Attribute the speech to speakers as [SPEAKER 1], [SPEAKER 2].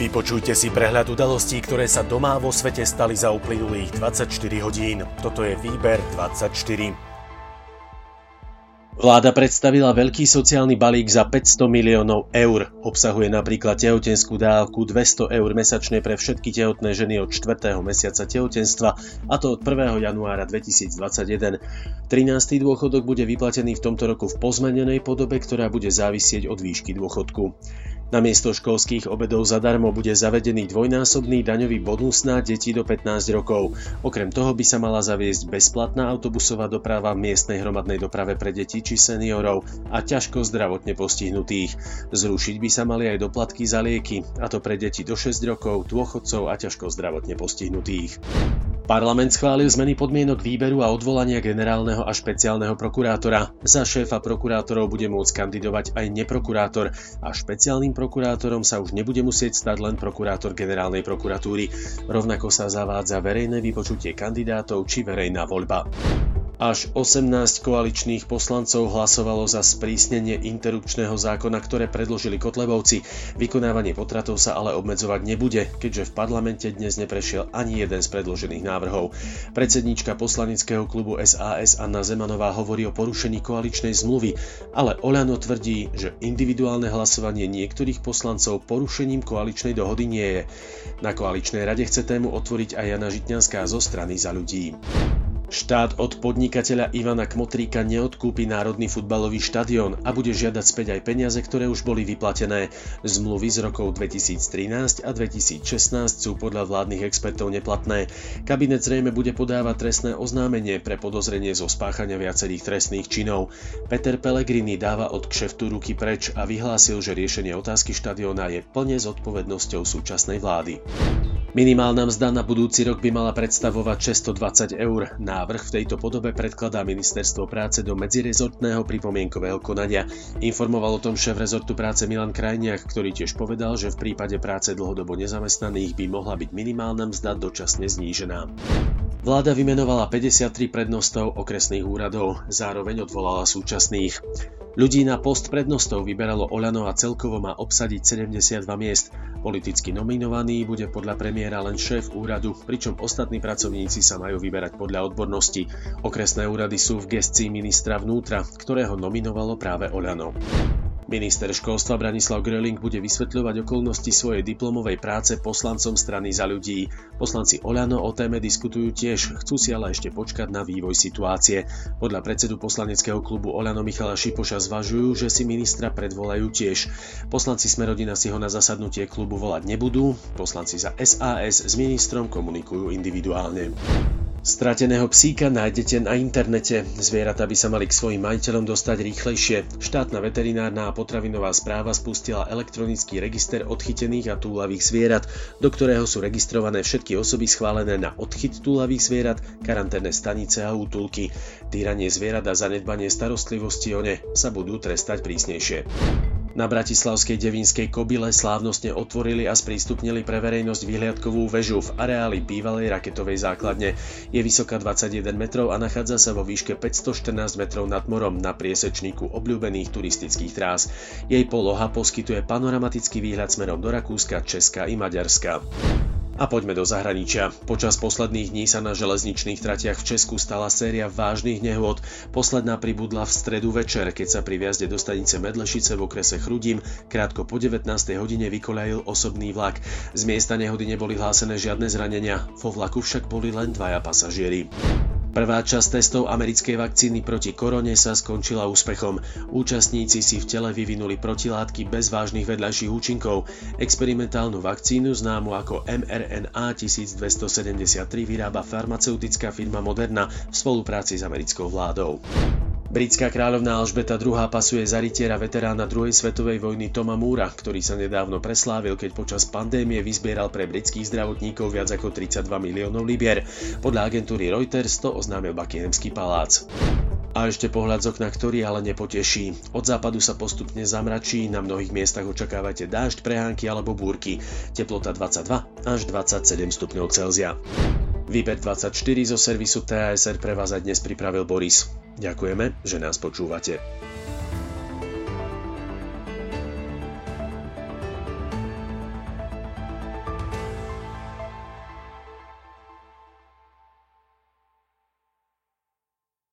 [SPEAKER 1] Vypočujte si prehľad udalostí, ktoré sa doma vo svete stali za uplynulých 24 hodín. Toto je Výber 24. Vláda predstavila veľký sociálny balík za 500 miliónov eur. Obsahuje napríklad tehotenskú dávku 200 eur mesačne pre všetky tehotné ženy od 4. mesiaca tehotenstva, a to od 1. januára 2021. 13. dôchodok bude vyplatený v tomto roku v pozmenenej podobe, ktorá bude závisieť od výšky dôchodku. Namiesto školských obedov zadarmo bude zavedený dvojnásobný daňový bonus na deti do 15 rokov. Okrem toho by sa mala zaviesť bezplatná autobusová doprava v miestnej hromadnej doprave pre deti či seniorov a ťažko zdravotne postihnutých. Zrušiť by sa mali aj doplatky za lieky, a to pre deti do 6 rokov, dôchodcov a ťažko zdravotne postihnutých. Parlament schválil zmeny podmienok výberu a odvolania generálneho a špeciálneho prokurátora. Za šéfa prokurátorov bude môcť kandidovať aj neprokurátor a špeciálnym prokurátorom sa už nebude musieť stať len prokurátor generálnej prokuratúry. Rovnako sa zavádza verejné vypočutie kandidátov či verejná voľba. Až 18 koaličných poslancov hlasovalo za sprísnenie interrupčného zákona, ktoré predložili Kotlebovci. Vykonávanie potratov sa ale obmedzovať nebude, keďže v parlamente dnes neprešiel ani jeden z predložených návrhov. Predsedníčka poslaneckého klubu SAS Anna Zemanová hovorí o porušení koaličnej zmluvy, ale Oľano tvrdí, že individuálne hlasovanie niektorých poslancov porušením koaličnej dohody nie je. Na koaličnej rade chce tému otvoriť aj Jana Žitňanská zo strany za ľudí. Štát od podnikateľa Ivana Kmotríka neodkúpi Národný futbalový štadión a bude žiadať späť aj peniaze, ktoré už boli vyplatené. Zmluvy z rokov 2013 a 2016 sú podľa vládnych expertov neplatné. Kabinet zrejme bude podávať trestné oznámenie pre podozrenie zo spáchania viacerých trestných činov. Peter Pellegrini dáva od kšeftu ruky preč a vyhlásil, že riešenie otázky štadióna je plne s odpovednosťou súčasnej vlády. Minimálna mzda na budúci rok by mala predstavovať 620 eur. Návrh v tejto podobe predkladá Ministerstvo práce do medzirezortného pripomienkového konania. Informoval o tom šéf rezortu práce Milan Krajniak, ktorý tiež povedal, že v prípade práce dlhodobo nezamestnaných by mohla byť minimálna mzda dočasne znížená. Vláda vymenovala 53 prednostov okresných úradov, zároveň odvolala súčasných. Ľudí na post prednostov vyberalo Oľano a celkovo má obsadiť 72 miest. Politicky nominovaný bude podľa premiéra len šéf úradu, pričom ostatní pracovníci sa majú vyberať podľa odbornosti. Okresné úrady sú v gestii ministra vnútra, ktorého nominovalo práve Oľano. Minister školstva Branislav Gröling bude vysvetľovať okolnosti svojej diplomovej práce poslancom strany za ľudí. Poslanci Oľano o téme diskutujú tiež, chcú si ale ešte počkať na vývoj situácie. Podľa predsedu poslaneckého klubu Oľano Michala Šipoša zvažujú, že si ministra predvolajú tiež. Poslanci Smerodina si ho na zasadnutie klubu volať nebudú, poslanci za SAS s ministrom komunikujú individuálne. Strateného psíka nájdete na internete. Zvieratá by sa mali k svojim majiteľom dostať rýchlejšie. Štátna veterinárna a potravinová správa spustila elektronický register odchytených a túlavých zvierat, do ktorého sú registrované všetky osoby schválené na odchyt túlavých zvierat, karanténne stanice a útulky. Týranie zvierat a zanedbanie starostlivosti o ne sa budú trestať prísnejšie. Na bratislavskej Devinskej kobile slávnostne otvorili a sprístupnili pre verejnosť výhliadkovú väžu v areáli bývalej raketovej základne. Je vysoká 21 metrov a nachádza sa vo výške 514 metrov nad morom na priesečníku obľúbených turistických trás. Jej poloha poskytuje panoramatický výhľad smerom do Rakúska, Česka i Maďarska. A poďme do zahraničia. Počas posledných dní sa na železničných tratiach v Česku stala séria vážnych nehôd. Posledná pribudla v stredu večer, keď sa pri viazde do stanice Medlešice v okrese Chrudim krátko po 19. hodine vykolajil osobný vlak. Z miesta nehody neboli hlásené žiadne zranenia, vo vlaku však boli len dvaja pasažieri. Prvá časť testov americkej vakcíny proti korone sa skončila úspechom. Účastníci si v tele vyvinuli protilátky bez vážnych vedľajších účinkov. Experimentálnu vakcínu známu ako mRNA 1273 vyrába farmaceutická firma Moderna v spolupráci s americkou vládou. Britská kráľovná Alžbeta II pasuje za rytiera veterána druhej svetovej vojny Toma Múra, ktorý sa nedávno preslávil, keď počas pandémie vyzbieral pre britských zdravotníkov viac ako 32 miliónov libier. Podľa agentúry Reuters to oznámil Buckinghamský palác. A ešte pohľad z okna, ktorý ale nepoteší. Od západu sa postupne zamračí, na mnohých miestach očakávate dážď, prehánky alebo búrky. Teplota 22 až 27 stupňov Celzia. Výber 24 zo servisu TASR pre vás aj dnes pripravil Boris. Ďakujeme, že nás počúvate.